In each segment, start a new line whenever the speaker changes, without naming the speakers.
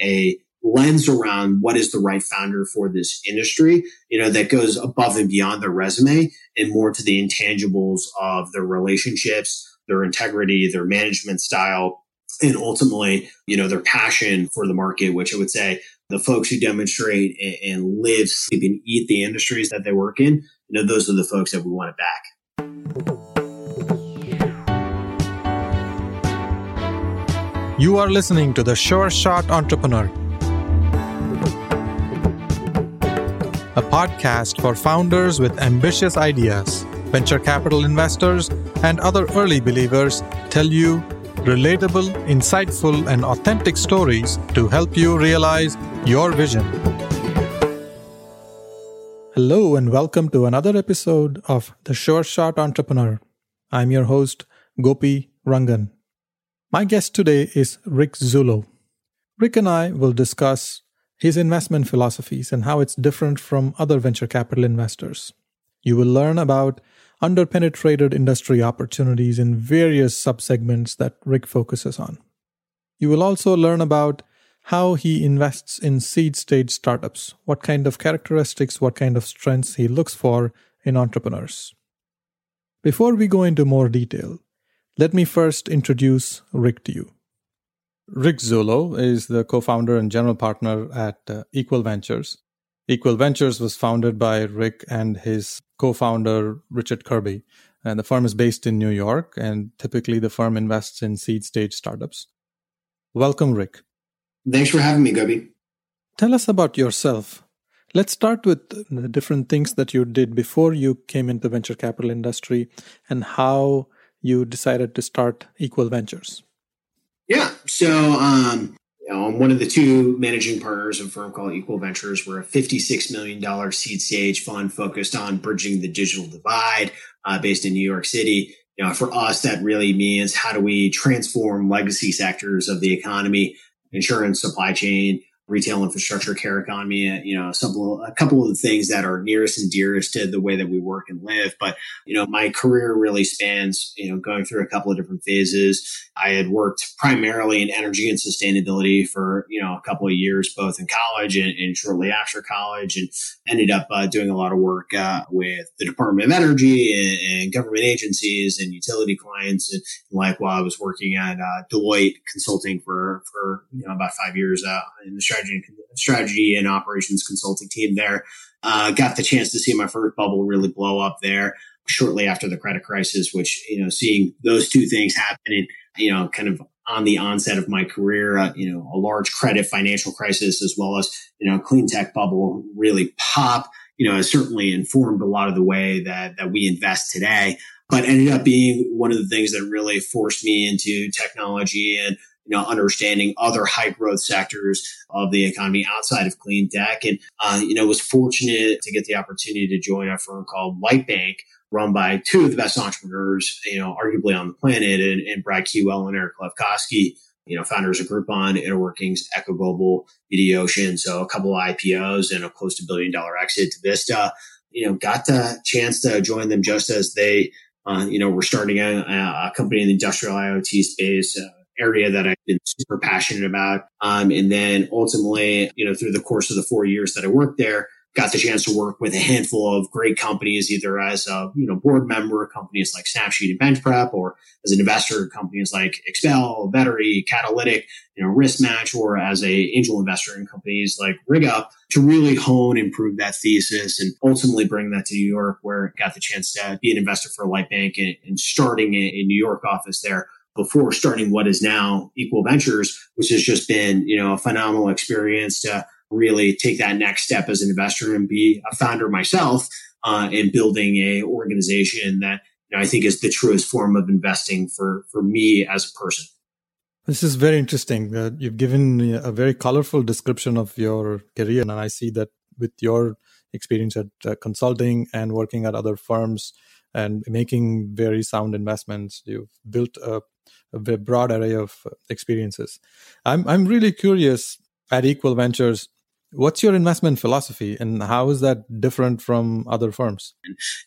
a lens around what is the right founder for this industry, you know, that goes above and beyond their resume and more to the intangibles of their relationships, their integrity, their management style, and ultimately, you know, their passion for the market, which I would say the folks who demonstrate and, live, sleep, and eat the industries that they work in, you know, those are the folks that we want to back.
You are listening to the Sure Shot Entrepreneur, a podcast for founders with ambitious ideas. Venture capital investors and other early believers tell you relatable, insightful, and authentic stories to help you realize your vision. Hello, and welcome to another episode of The Sure Shot Entrepreneur. I'm your host, Gopi Rangan. My guest today is Rick Zullo. Rick and I will discuss his investment philosophies and how it's different from other venture capital investors. You will learn about underpenetrated industry opportunities in various subsegments that Rick focuses on. You will also learn about how he invests in seed stage startups, what kind of characteristics, what kind of strengths he looks for in entrepreneurs. Before we go into more detail, let me first introduce Rick to you. Rick Zullo is the co founder and general partner at uh, Equal Ventures. Equal Ventures was founded by Rick and his co founder, Richard Kirby. And the firm is based in New York, and typically the firm invests in seed stage startups. Welcome, Rick.
Thanks for having me, Gopi.
Tell us about yourself. Let's start with the different things that you did before you came into the venture capital industry and how you decided to start Equal Ventures?
Yeah. So, um, you know, I'm one of the two managing partners of a firm called Equal Ventures. We're a $56 million seed stage fund focused on bridging the digital divide uh, based in New York City. You know, for us, that really means how do we transform legacy sectors of the economy, insurance, supply chain, retail infrastructure, care economy, uh, you know, some, a couple of the things that are nearest and dearest to the way that we work and live. But, you know, my career really spans, you know, going through a couple of different phases. I had worked primarily in energy and sustainability for, you know, a couple of years, both in college and, and shortly after college and ended up uh, doing a lot of work uh, with the Department of Energy and, and, government agencies and utility clients. And like while I was working at uh, Deloitte consulting for, for, you know, about five years uh, in the strategy and, strategy and operations consulting team there. Uh, got the chance to see my first bubble really blow up there shortly after the credit crisis, which, you know, seeing those two things happening, you know, kind of on the onset of my career, uh, you know, a large credit financial crisis as well as, you know, clean tech bubble really pop, you know, has certainly informed a lot of the way that, that we invest today, but ended up being one of the things that really forced me into technology and you know, understanding other high growth sectors of the economy outside of clean tech. And, uh, you know, was fortunate to get the opportunity to join a firm called White Lightbank, run by two of the best entrepreneurs, you know, arguably on the planet, and, and Brad Keywell and Eric Lefkofsky, you know, founders of Groupon, InnerWorkings, Echo Global, Mediaocean. So a couple of IPOs and a close to billion dollar exit to Vista. You know, got the chance to join them just as they, uh, you know, were starting a, a, company in the industrial IoT space. Uh, area that I've been super passionate about. Um, and then ultimately, you know, through the course of the four years that I worked there, got the chance to work with a handful of great companies, either as a you know board member, companies like Snapsheet and BenchPrep, or as an investor, companies like Expel, Vettery, Catalytic, you know, Risk Match, or as a angel investor in companies like RigUp to really hone and that thesis and ultimately bring that to New York, where I got the chance to be an investor for Lightbank and, and starting a, a New York office there before starting what is now Equal Ventures, which has just been, you know, a phenomenal experience to really take that next step as an investor and be a founder myself uh, building a organization that you know, I think is the truest form of investing for for me as a person.
This is very interesting. Uh, you've given a very colorful description of your career, and I see that with your experience at uh, consulting and working at other firms and making very sound investments, you've built a a broad array of uh, experiences. I'm I'm really curious at Equal Ventures. What's your investment philosophy, and how is that different from other firms?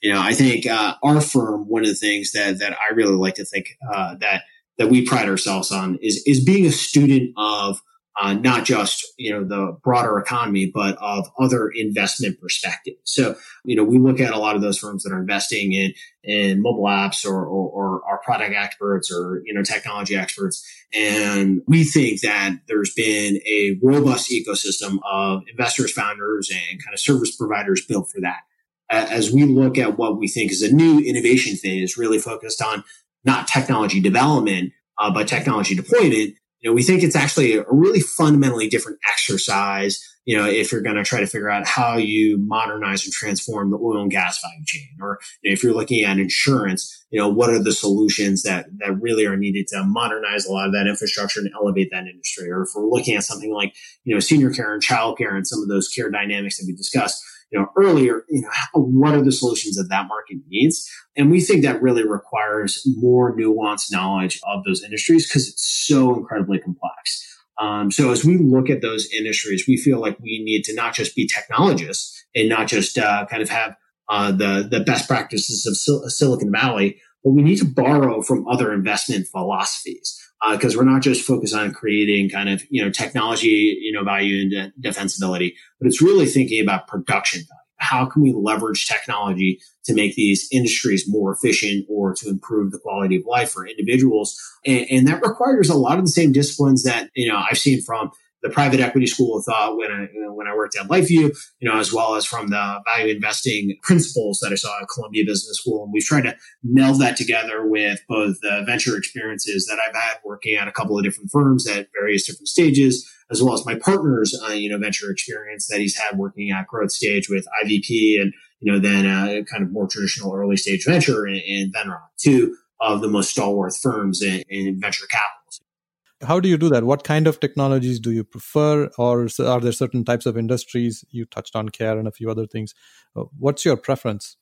You know, I think uh, our firm. One of the things that that I really like to think uh, that that we pride ourselves on is is being a student of uh, not just you know the broader economy, but of other investment perspectives. So you know we look at a lot of those firms that are investing in in mobile apps or, or, or product experts or you know technology experts, and we think that there's been a robust ecosystem of investors, founders, and kind of service providers built for that. As we look at what we think is a new innovation phase, really focused on not technology development, uh, but technology deployment, you know, we think it's actually a really fundamentally different exercise. You know, if you're going to try to figure out how you modernize and transform the oil and gas value chain, or you know, if you're looking at insurance, you know, what are the solutions that that really are needed to modernize a lot of that infrastructure and elevate that industry? Or if we're looking at something like you know senior care and child care and some of those care dynamics that we discussed, you know, earlier, you know, what are the solutions that that market needs? And we think that really requires more nuanced knowledge of those industries because it's so incredibly complex. Um, so as we look at those industries, we feel like we need to not just be technologists and not just uh, kind of have uh, the the best practices of Sil- Silicon Valley, but we need to borrow from other investment philosophies because uh, we're not just focused on creating kind of you know technology you know value and de- defensibility, but it's really thinking about production value. How can we leverage technology to make these industries more efficient or to improve the quality of life for individuals? And, and that requires a lot of the same disciplines that you know I've seen from the private equity school of thought when I, you know, when I worked at LifeView, you know, as well as from the value investing principles that I saw at Columbia Business School. And we've tried to meld that together with both the venture experiences that I've had working at a couple of different firms at various different stages, as well as my partner's, uh, you know, venture experience that he's had working at growth stage with IVP and, you know, then a kind of more traditional early stage venture in, in Venrock, two of the most stalwart firms in, in venture capital
how do you do that? What kind of technologies do you prefer? Or are there certain types of industries? You touched on care and a few other things. Uh, what's your preference?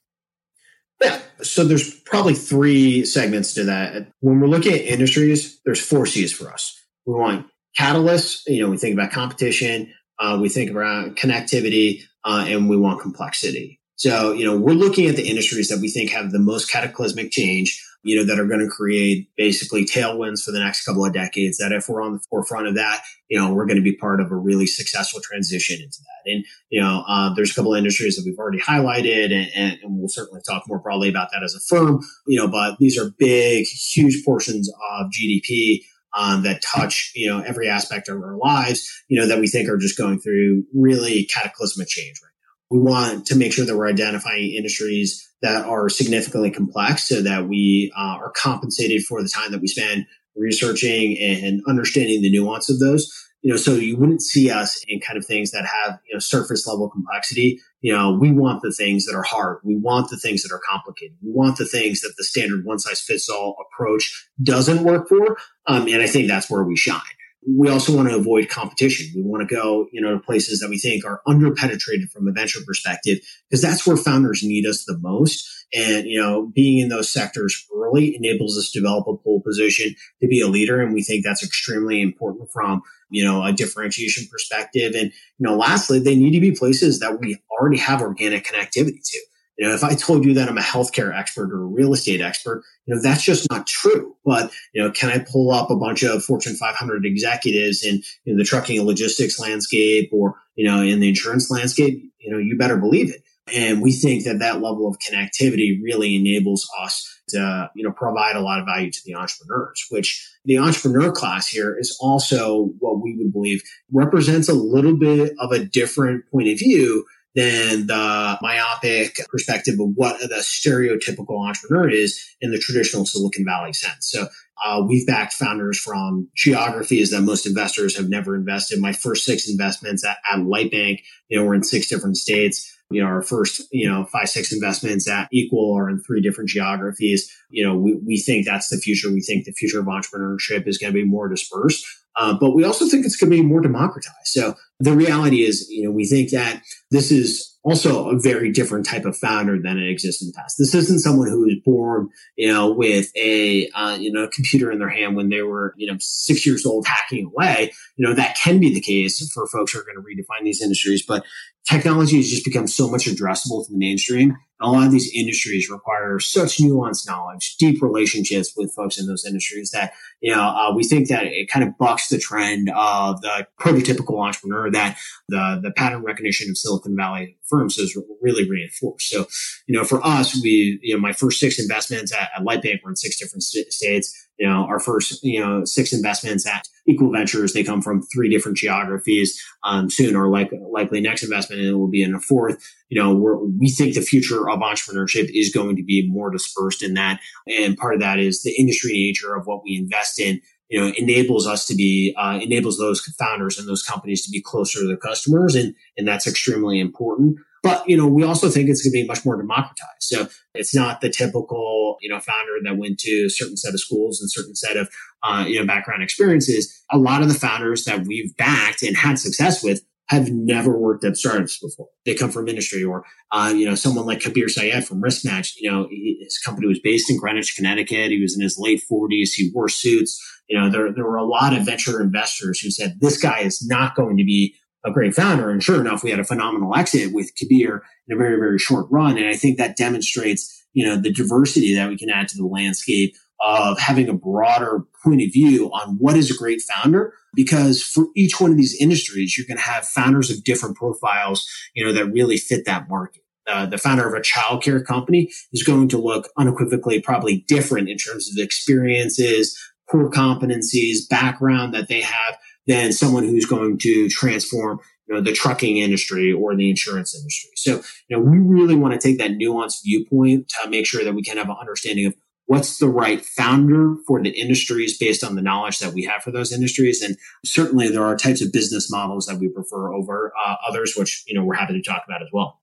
Yeah so there's probably three segments to that. When we're looking at industries there's four c's for us. We want catalysts you know we think about competition uh, we think about connectivity uh, and we want complexity. So you know we're looking at the industries that we think have the most cataclysmic change you know, that are going to create basically tailwinds for the next couple of decades. That if we're on the forefront of that, you know, we're going to be part of a really successful transition into that. And, you know, uh, there's a couple of industries that we've already highlighted and, and, we'll certainly talk more broadly about that as a firm, you know, but these are big, huge portions of GDP. Um, that touch, you know, every aspect of our lives, you know, that we think are just going through really cataclysmic change right now. We want to make sure that we're identifying industries that are significantly complex so that we uh, are compensated for the time that we spend researching and understanding the nuance of those. You know so you wouldn't see us in kind of things that have you know surface level complexity. You know we want the things that are hard. We want the things that are complicated. We want the things that the standard one size fits all approach doesn't work for. Um, and i think that's where we shine we also want to avoid competition. We want to go, you know, to places that we think are underpenetrated from a venture perspective, because that's where founders need us the most. And, you know, being in those sectors early enables us to develop a pole position to be a leader. And we think that's extremely important from, you know, a differentiation perspective. And, you know, lastly, they need to be places that we already have organic connectivity to. You know, if I told you that I'm a healthcare expert or a real estate expert, you know, that's just not true. But, you know, can I pull up a bunch of Fortune 500 executives in, in the trucking and logistics landscape or, you know, in the insurance landscape? You know, you better believe it. And we think that that level of connectivity really enables us to, you know, provide a lot of value to the entrepreneurs, which the entrepreneur class here is also what we would believe represents a little bit of a different point of view than the myopic perspective of what the stereotypical entrepreneur is in the traditional Silicon Valley sense. So uh, we've backed founders from geographies that most investors have never invested. My first six investments at, at Lightbank, you know, we're in six different states. You know, our first, you know, five, six investments at Equal are in three different geographies. You know, we, we think that's the future. We think the future of entrepreneurship is going to be more dispersed. Uh, but we also think it's going to be more democratized. So the reality is, you know, we think that this is also a very different type of founder than it exists in the past. This isn't someone who was born, you know, with a, uh, you know, computer in their hand when they were, you know, six years old hacking away. You know, that can be the case for folks who are going to redefine these industries, but technology has just become so much addressable to the mainstream. A lot of these industries require such nuanced knowledge, deep relationships with folks in those industries that, you know, uh, we think that it kind of bucks the trend of the prototypical entrepreneur that the, the pattern recognition of Silicon Valley firms has really reinforced. So, you know, for us, we, you know, my first six investments at, at Lightbank were in six different st- states you know, our first, you know, six investments at Equal Ventures, they come from three different geographies. Um, soon, or like likely next investment, and it will be in a fourth. You know, we think the future of entrepreneurship is going to be more dispersed in that, and part of that is the industry nature of what we invest in. You know, enables us to be uh, enables those founders and those companies to be closer to their customers, and and that's extremely important. But, you know, we also think it's going to be much more democratized. So it's not the typical, you know, founder that went to a certain set of schools and certain set of, uh, you know, background experiences. A lot of the founders that we've backed and had success with have never worked at startups before. They come from industry or, uh, you know, someone like Kabir Syed from Riskmatch, you know, his company was based in Greenwich, Connecticut. He was in his late forties. He wore suits. You know, there, there were a lot of venture investors who said, this guy is not going to be a great founder. And sure enough, we had a phenomenal exit with Kabir in a very, very short run. And I think that demonstrates, you know, the diversity that we can add to the landscape of having a broader point of view on what is a great founder. Because for each one of these industries, you're going to have founders of different profiles, you know, that really fit that market. Uh, the founder of a childcare company is going to look unequivocally probably different in terms of experiences, core competencies, background that they have than someone who's going to transform you know, the trucking industry or the insurance industry. So, you know, we really want to take that nuanced viewpoint to make sure that we can have an understanding of what's the right founder for the industries based on the knowledge that we have for those industries. And certainly there are types of business models that we prefer over uh, others, which, you know, we're happy to talk about as well.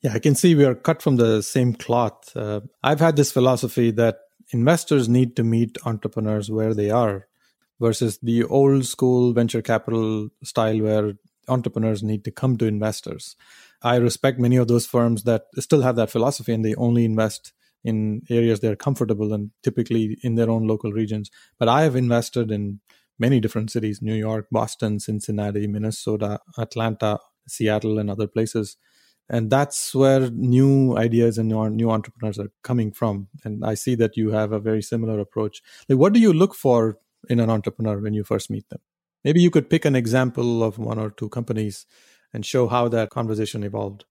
Yeah, I can see we are cut from the same cloth. Uh, I've had this philosophy that investors need to meet entrepreneurs where they are versus the old school venture capital style where entrepreneurs need to come to investors. I respect many of those firms that still have that philosophy and they only invest in areas they're comfortable and typically in their own local regions. But I have invested in many different cities New York, Boston, Cincinnati, Minnesota, Atlanta, Seattle, and other places. And that's where new ideas and new entrepreneurs are coming from. And I see that you have a very similar approach. Like, what do you look for in an entrepreneur when you first meet them. Maybe you could pick an example of one or two companies and show how that conversation evolved.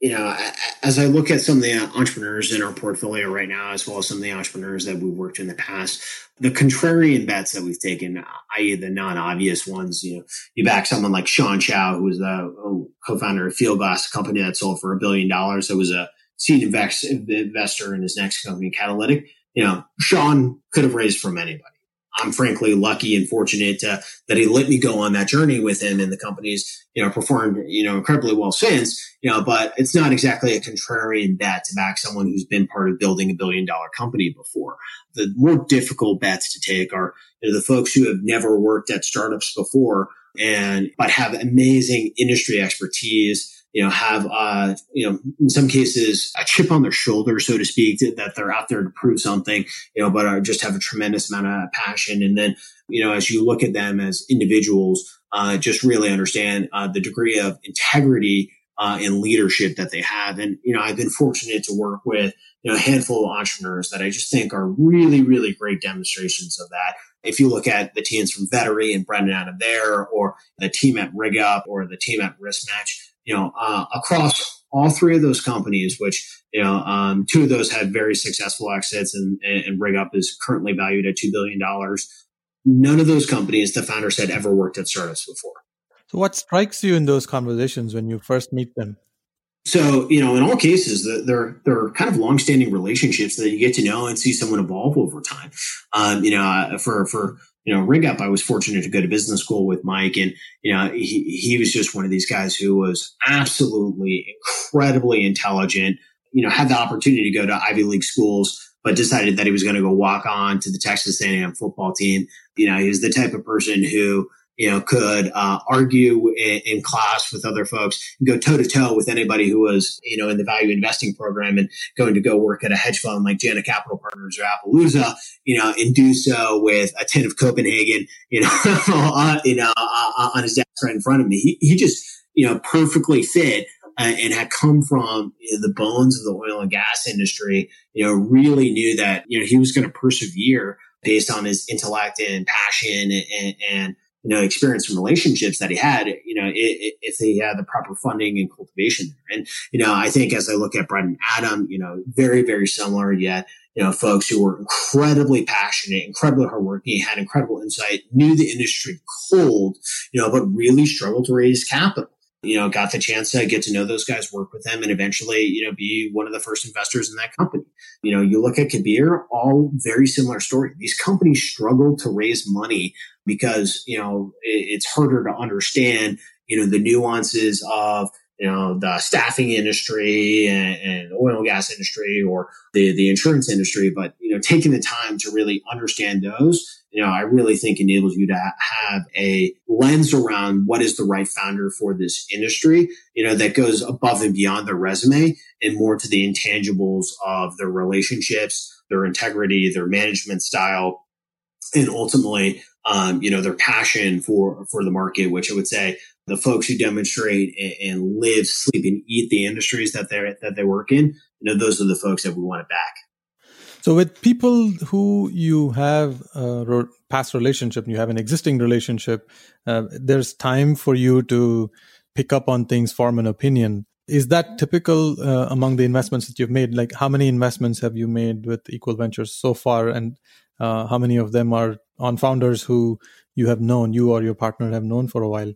You know, as I look at some of the entrepreneurs in our portfolio right now, as well as some of the entrepreneurs that we've worked in the past, the contrarian bets that we've taken, i.e., the non-obvious ones, you know, you back someone like Sean Chou, who was the uh, co-founder of Fieldglass, a company that sold for a billion dollars. That was a seed investor in his next company, Catalytic. You know, Sean could have raised from anybody I'm frankly lucky and fortunate uh, that he let me go on that journey with him and the company's, you know, performed, you know, incredibly well since, you know, but it's not exactly a contrarian bet to back someone who's been part of building a billion dollar company before. The more difficult bets to take are you know, the folks who have never worked at startups before and, but have amazing industry expertise you know, have, uh, you know, in some cases a chip on their shoulder, so to speak, that they're out there to prove something, you know, but are just have a tremendous amount of passion. And then, you know, as you look at them as individuals, uh, just really understand, uh, the degree of integrity, uh, and leadership that they have. And, you know, I've been fortunate to work with, you know, a handful of entrepreneurs that I just think are really, really great demonstrations of that. If you look at the teams from Vettery and Brendan out of there, or the team at Rig Up, or the team at Riskmatch, you know, uh, across all three of those companies, which, you know, um, two of those had very successful exits and, and RigUp is currently valued at $2 billion. None of those companies, the founders had ever worked at startups before.
So what strikes you in those conversations when you first meet them?
So, you know, in all cases, they're, they're kind of longstanding relationships that you get to know and see someone evolve over time. Um, you know, uh, for, for, you know, RigUp, I was fortunate to go to business school with Mike and, you know, he, he was just one of these guys who was absolutely incredibly intelligent, you know, had the opportunity to go to Ivy League schools, but decided that he was going to go walk on to the Texas A&M football team. You know, he was the type of person who, you know, could uh, argue in, in, class with other folks, go toe to toe with anybody who was, you know, in the value investing program and going to go work at a hedge fund like Jana Capital Partners or Appaloosa, you know, and do so with a tin of Copenhagen, you know, uh, you know, on his desk right in front of me. He, he just, you know, perfectly fit uh, and had come from you know, the bones of the oil and gas industry, you know, really knew that, you know, he was going to persevere based on his intellect and passion and, and, you know, experience and relationships that he had, you know, if, he had the proper funding and cultivation there. And, you know, I think as I look at Brett and Adam, you know, very, very similar yet, you know, folks who were incredibly passionate, incredibly hardworking, had incredible insight, knew the industry cold, you know, but really struggled to raise capital you know, got the chance to get to know those guys, work with them, and eventually, you know, be one of the first investors in that company. You know, you look at Kabir, all very similar story. These companies struggle to raise money because, you know, it's harder to understand, you know, the nuances of, you know, the staffing industry and, and oil and gas industry or the, the insurance industry. But, you know, taking the time to really understand those you know, I really think enables you to have a lens around what is the right founder for this industry, you know, that goes above and beyond their resume and more to the intangibles of their relationships, their integrity, their management style, and ultimately, um, you know, their passion for, for the market, which I would say the folks who demonstrate and, and live, sleep and eat the industries that they that they work in, you know, those are the folks that we want to back.
So, with people who you have a past relationship, you have an existing relationship, uh, there's time for you to pick up on things, form an opinion. Is that typical uh, among the investments that you've made? Like, how many investments have you made with Equal Ventures so far, and uh, how many of them are on founders who you have known, you or your partner have known for a while?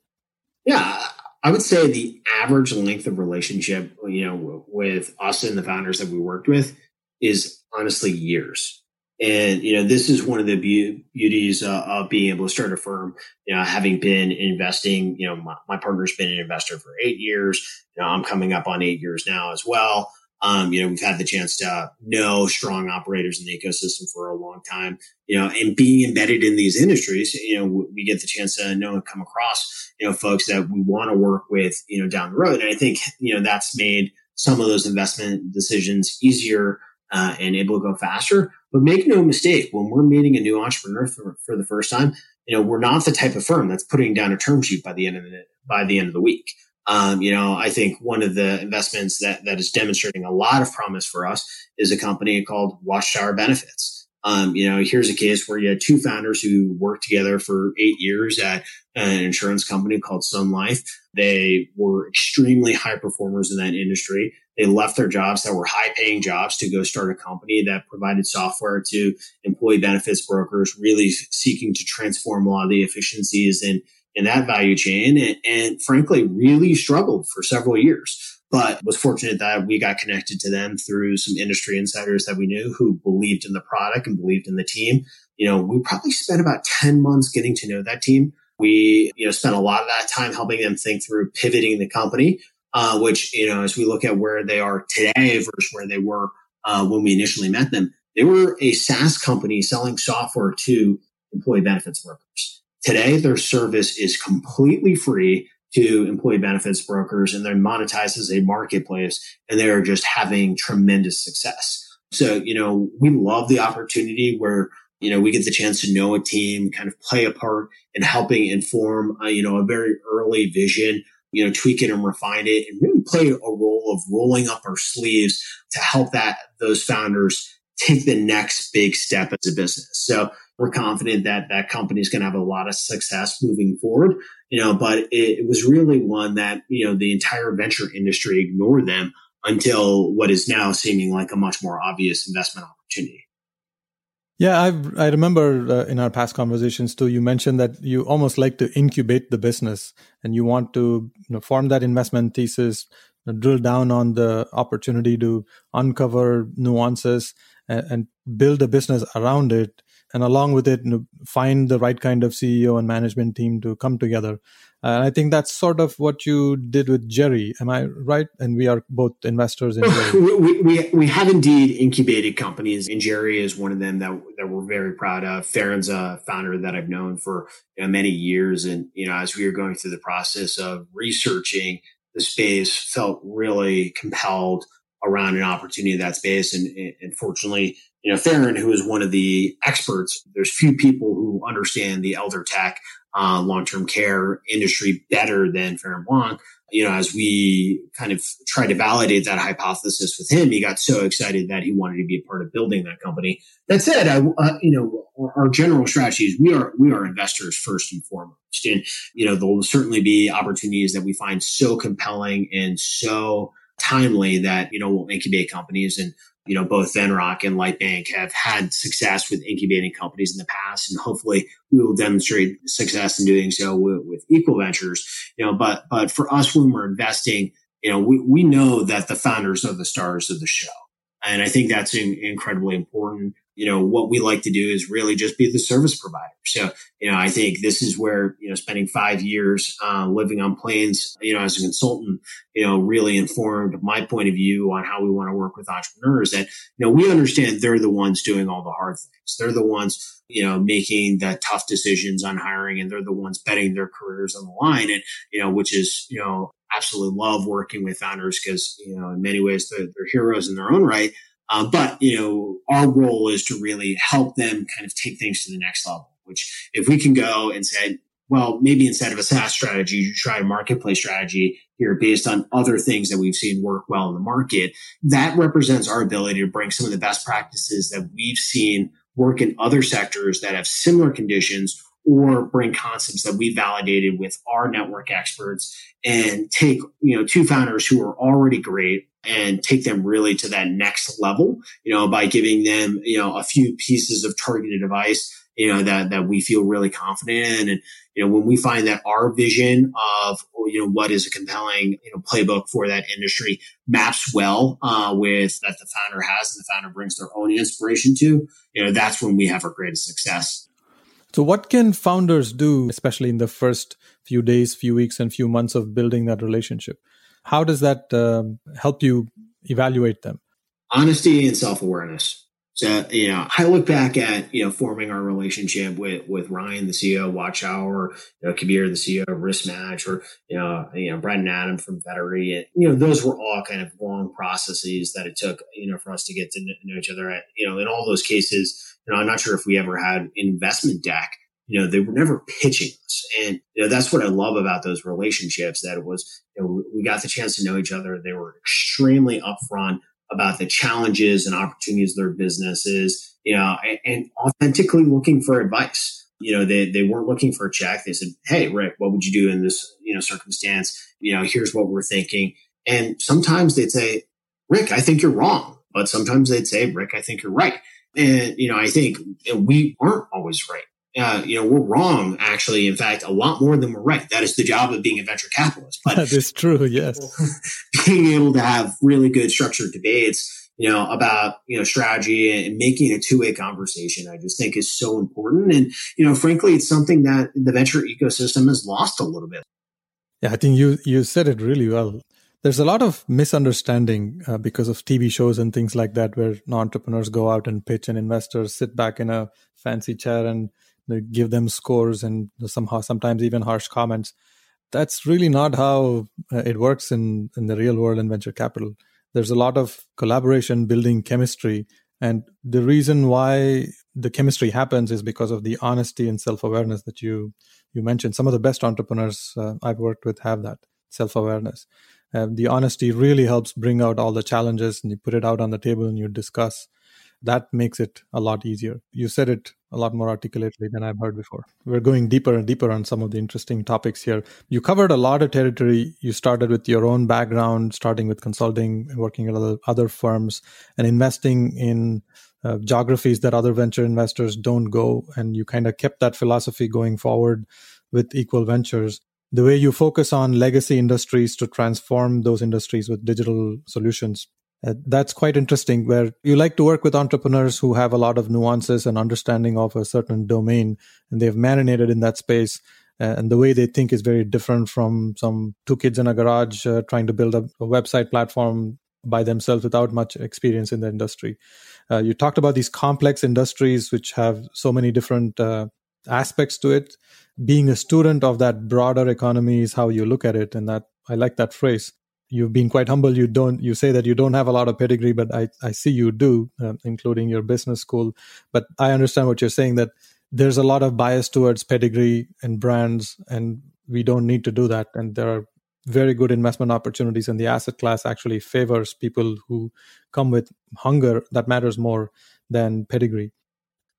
Yeah, I would say the average length of relationship, you know, with us and the founders that we worked with is honestly years. And, you know, this is one of the be- beauties uh, of being able to start a firm, you know, having been investing, you know, my, my, partner's been an investor for eight years. You know, I'm coming up on eight years now as well. Um, you know, we've had the chance to know strong operators in the ecosystem for a long time, you know, and being embedded in these industries, you know, we get the chance to know and come across, you know, folks that we want to work with, you know, down the road. And I think, you know, that's made some of those investment decisions easier uh, and able to go faster. But make no mistake, when we're meeting a new entrepreneur for, for the first time, you know, we're not the type of firm that's putting down a term sheet by the end of the by the end of the week. Um, you know, I think one of the investments that that is demonstrating a lot of promise for us is a company called Watchtower Benefits. Um, you know, here's a case where you had two founders who worked together for eight years at an insurance company called Sun Life. They were extremely high performers in that industry. They left their jobs that were high paying jobs to go start a company that provided software to employee benefits brokers, really seeking to transform a lot of the efficiencies in, in that value chain and, and frankly, really struggled for several years but was fortunate that we got connected to them through some industry insiders that we knew who believed in the product and believed in the team. You know, we probably spent about 10 months getting to know that team. We, you know, spent a lot of that time helping them think through pivoting the company, uh, which, you know, as we look at where they are today versus where they were uh, when we initially met them, they were a SaaS company selling software to employee benefits workers. Today, their service is completely free to employee benefits brokers and they're monetized as a marketplace and they're just having tremendous success. So, you know, we love the opportunity where, you know, we get the chance to know a team, kind of play a part in helping inform, uh, you know, a very early vision, you know, tweak it and refine it and really play a role of rolling up our sleeves to help that those founders take the next big step as a business. So we're confident that that company is going to have a lot of success moving forward, you know, but it, it was really one that, you know, the entire venture industry ignored them until what is now seeming like a much more obvious investment opportunity.
Yeah, I I remember uh, in our past conversations too. You mentioned that you almost like to incubate the business, and you want to you know, form that investment thesis, drill down on the opportunity to uncover nuances, and, and build a business around it and along with it, you know, find the right kind of CEO and management team to come together. And I think that's sort of what you did with Jerry. Am I right? And we are both investors in Jerry.
we, we, we have indeed incubated companies, and Jerry is one of them that, that we're very proud of. Farron's a founder that I've known for you know, many years. And, you know, as we were going through the process of researching the space, felt really compelled around an opportunity in that space. And, and fortunately, you know, Farron, who is one of the experts, there's few people who understand the elder tech uh, long-term care industry better than Farron Wong. You know, as we kind of tried to validate that hypothesis with him, he got so excited that he wanted to be a part of building that company. That said, I, uh, you know, our, our general strategy is we are we are investors first and foremost, and you know, there will certainly be opportunities that we find so compelling and so timely that you know we'll incubate companies and you know, both Venrock and Lightbank have had success with incubating companies in the past, and hopefully we will demonstrate success in doing so with, with Equal Ventures. You know, but but for us, when we're investing, you know, we we know that the founders are the stars of the show, and I think that's in, incredibly important you know, what we like to do is really just be the service provider. So, you know, I think this is where, you know, spending five years uh, living on planes, you know, as a consultant, you know, really informed my point of view on how we want to work with entrepreneurs that, you know, we understand they're the ones doing all the hard things. They're the ones, you know, making the tough decisions on hiring and they're the ones betting their careers on the line. And, you know, which is, you know, absolutely love working with founders because, you know, in many ways they're, they're heroes in their own right. Uh, but you know, our role is to really help them kind of take things to the next level. Which, if we can go and say, well, maybe instead of a SaaS strategy, you try a marketplace strategy here based on other things that we've seen work well in the market. That represents our ability to bring some of the best practices that we've seen work in other sectors that have similar conditions or bring concepts that we validated with our network experts and take, you know, two founders who are already great and take them really to that next level, you know, by giving them, you know, a few pieces of targeted advice, you know, that, that we feel really confident in. And, you know, when we find that our vision of, you know, what is a compelling, you know, playbook for that industry maps well, uh, with that the founder has and the founder brings their own inspiration to, you know, that's when we have our greatest success.
So, what can founders do, especially in the first few days, few weeks, and few months of building that relationship? How does that um, help you evaluate them?
Honesty and self awareness. So, you know, I look back at, you know, forming our relationship with, with Ryan, the CEO of Watchtower, you know, Kabir, the CEO of Risk Match, or, you know, you know, Brett and Adam from Vettery. And, you know, those were all kind of long processes that it took, you know, for us to get to know each other. At, you know, in all those cases, you know, I'm not sure if we ever had investment deck you know, they were never pitching us. And, you know, that's what I love about those relationships that it was, you know, we got the chance to know each other. They were extremely upfront about the challenges and opportunities of their businesses, you know, and, and authentically looking for advice. You know, they, they weren't looking for a check. They said, Hey, Rick, what would you do in this, you know, circumstance? You know, here's what we're thinking. And sometimes they'd say, Rick, I think you're wrong. But sometimes they'd say, Rick, I think you're right. And, you know, I think we weren't always right uh, you know, we're wrong, actually. In fact, a lot more than we're right. That is the job of being a venture capitalist.
But that is true, yes.
being able to have really good structured debates, you know, about, you know, strategy and making a two way conversation, I just think is so important. And, you know, frankly, it's something that the venture ecosystem has lost a little bit.
Yeah, I think you, you said it really well. There's a lot of misunderstanding uh, because of TV shows and things like that, where non entrepreneurs go out and pitch and investors sit back in a fancy chair and give them scores and somehow sometimes even harsh comments. That's really not how uh, it works in in the real world in venture capital. There's a lot of collaboration building chemistry and the reason why the chemistry happens is because of the honesty and self-awareness that you you mentioned. Some of the best entrepreneurs uh, i've worked with have that self-awareness. And the honesty really helps bring out all the challenges and you put it out on the table and you discuss that makes it a lot easier. You said it a lot more articulately than I've heard before. We're going deeper and deeper on some of the interesting topics here. You covered a lot of territory. You started with your own background, starting with consulting, working at other, firms, and investing in uh, geographies that other venture investors don't go. And you kind of kept that philosophy going forward with Equal Ventures. The way you focus on legacy industries to transform those industries with digital solutions Uh, that's quite interesting where you like to work with entrepreneurs who have a lot of nuances and understanding of a certain domain and they've marinated in that space uh, and the way they think is very different from some two kids in a garage uh, trying to build a, a, website platform by themselves without much experience in the industry. Uh, you talked about these complex industries which have so many different uh, aspects to it. Being a student of that broader economy is how you look at it and that i like that phrase you've been quite humble. You don't you say that you don't have a lot of pedigree but i i see you do uh, including your business school. But i understand what you're saying that there's a lot of bias towards pedigree and brands and we don't need to do that. And there are very good investment opportunities and the asset class actually favors people who come with hunger that matters more than pedigree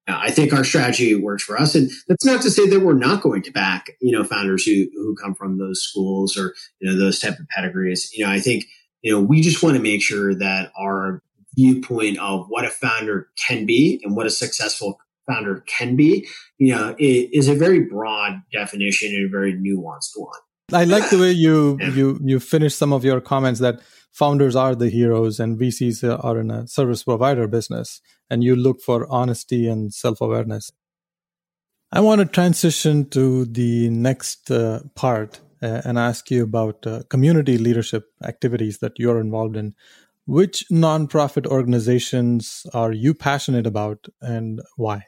Uh,
I think our strategy works for us. And that's not to say that we're not going to back, you know, founders who, who come from those schools or, you know, those type of pedigrees. You know, I think, you know, we just want to make sure that our viewpoint of what a founder can be and what a successful founder can be, you know, is a very broad definition and a very nuanced one.
I like the way you you you finish some of your comments that founders are the heroes and VCs are in a service provider business, and you look for honesty and self awareness. I want to transition to the next uh, part uh, and ask you about uh, community leadership activities that you're involved in. Which nonprofit organizations are you passionate about and why?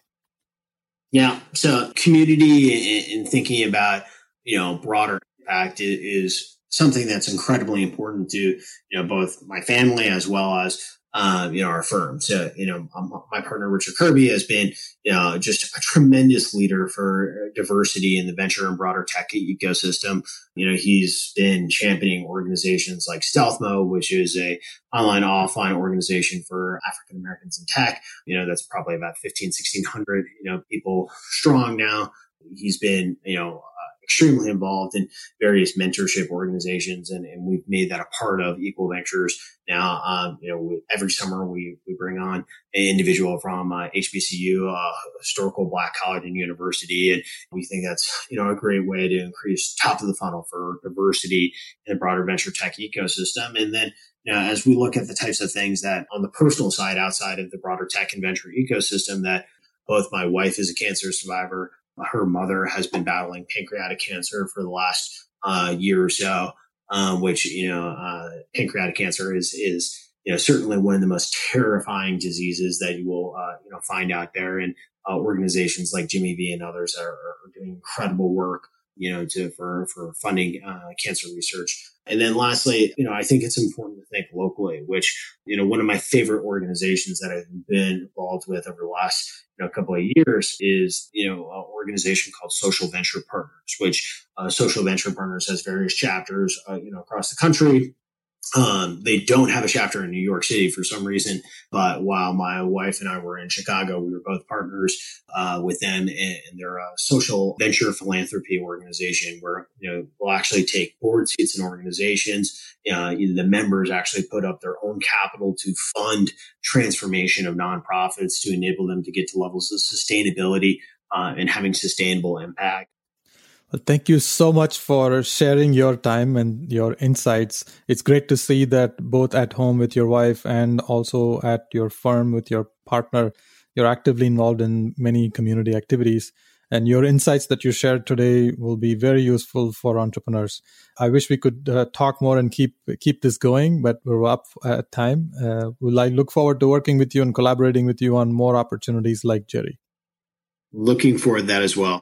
Yeah, so community and thinking about you know broader impact is something that's incredibly important to you know both my family as well as uh, you know our firm. So you know um, my partner Richard Kirby has been you know just a tremendous leader for diversity in the venture and broader tech ecosystem. You know he's been championing organizations like Stealthmo, which is a online offline organization for African Americans in tech. You know that's probably about 15, 1600 you know people strong now. He's been you know extremely involved in various mentorship organizations, and, and we've made that a part of Equal Ventures. Now, um, you know, we, every summer we we bring on an individual from uh, HBCU, uh, historical Black college and university, and we think that's you know a great way to increase top of the funnel for diversity in the broader venture tech ecosystem, and then. Now, as we look at the types of things that on the personal side, outside of the broader tech and venture ecosystem, that both my wife is a cancer survivor, her mother has been battling pancreatic cancer for the last uh, year or so, um, which you know, uh, pancreatic cancer is is you know certainly one of the most terrifying diseases that you will uh, you know find out there. And uh, organizations like Jimmy V and others are, are doing incredible work you know, to for for funding uh, cancer research. And then lastly, you know, I think it's important to think locally, which you know, one of my favorite organizations that I've been involved with over the last you know, couple of years is you know an organization called Social Venture Partners, which uh, Social Venture Partners has various chapters uh, you know across the country. Um, they don't have a chapter in New York City for some reason, but while my wife and I were in Chicago, we were both partners uh, with them, and, they're a social venture philanthropy organization where you know we'll actually take board seats in organizations. Uh, the members actually put up their own capital to fund transformation of nonprofits to enable them to get to levels of sustainability uh, and having sustainable impact.
Well, thank you so much for sharing your time and your insights. It's great to see that both at home with your wife and also at your firm with your partner, you're actively involved in many community activities. And your insights that you shared today will be very useful for entrepreneurs. I wish we could uh, talk more and keep keep this going, but we're up at time. Uh, will I look forward to working with you and collaborating with you on more opportunities like Jerry?
Looking forward to that as well.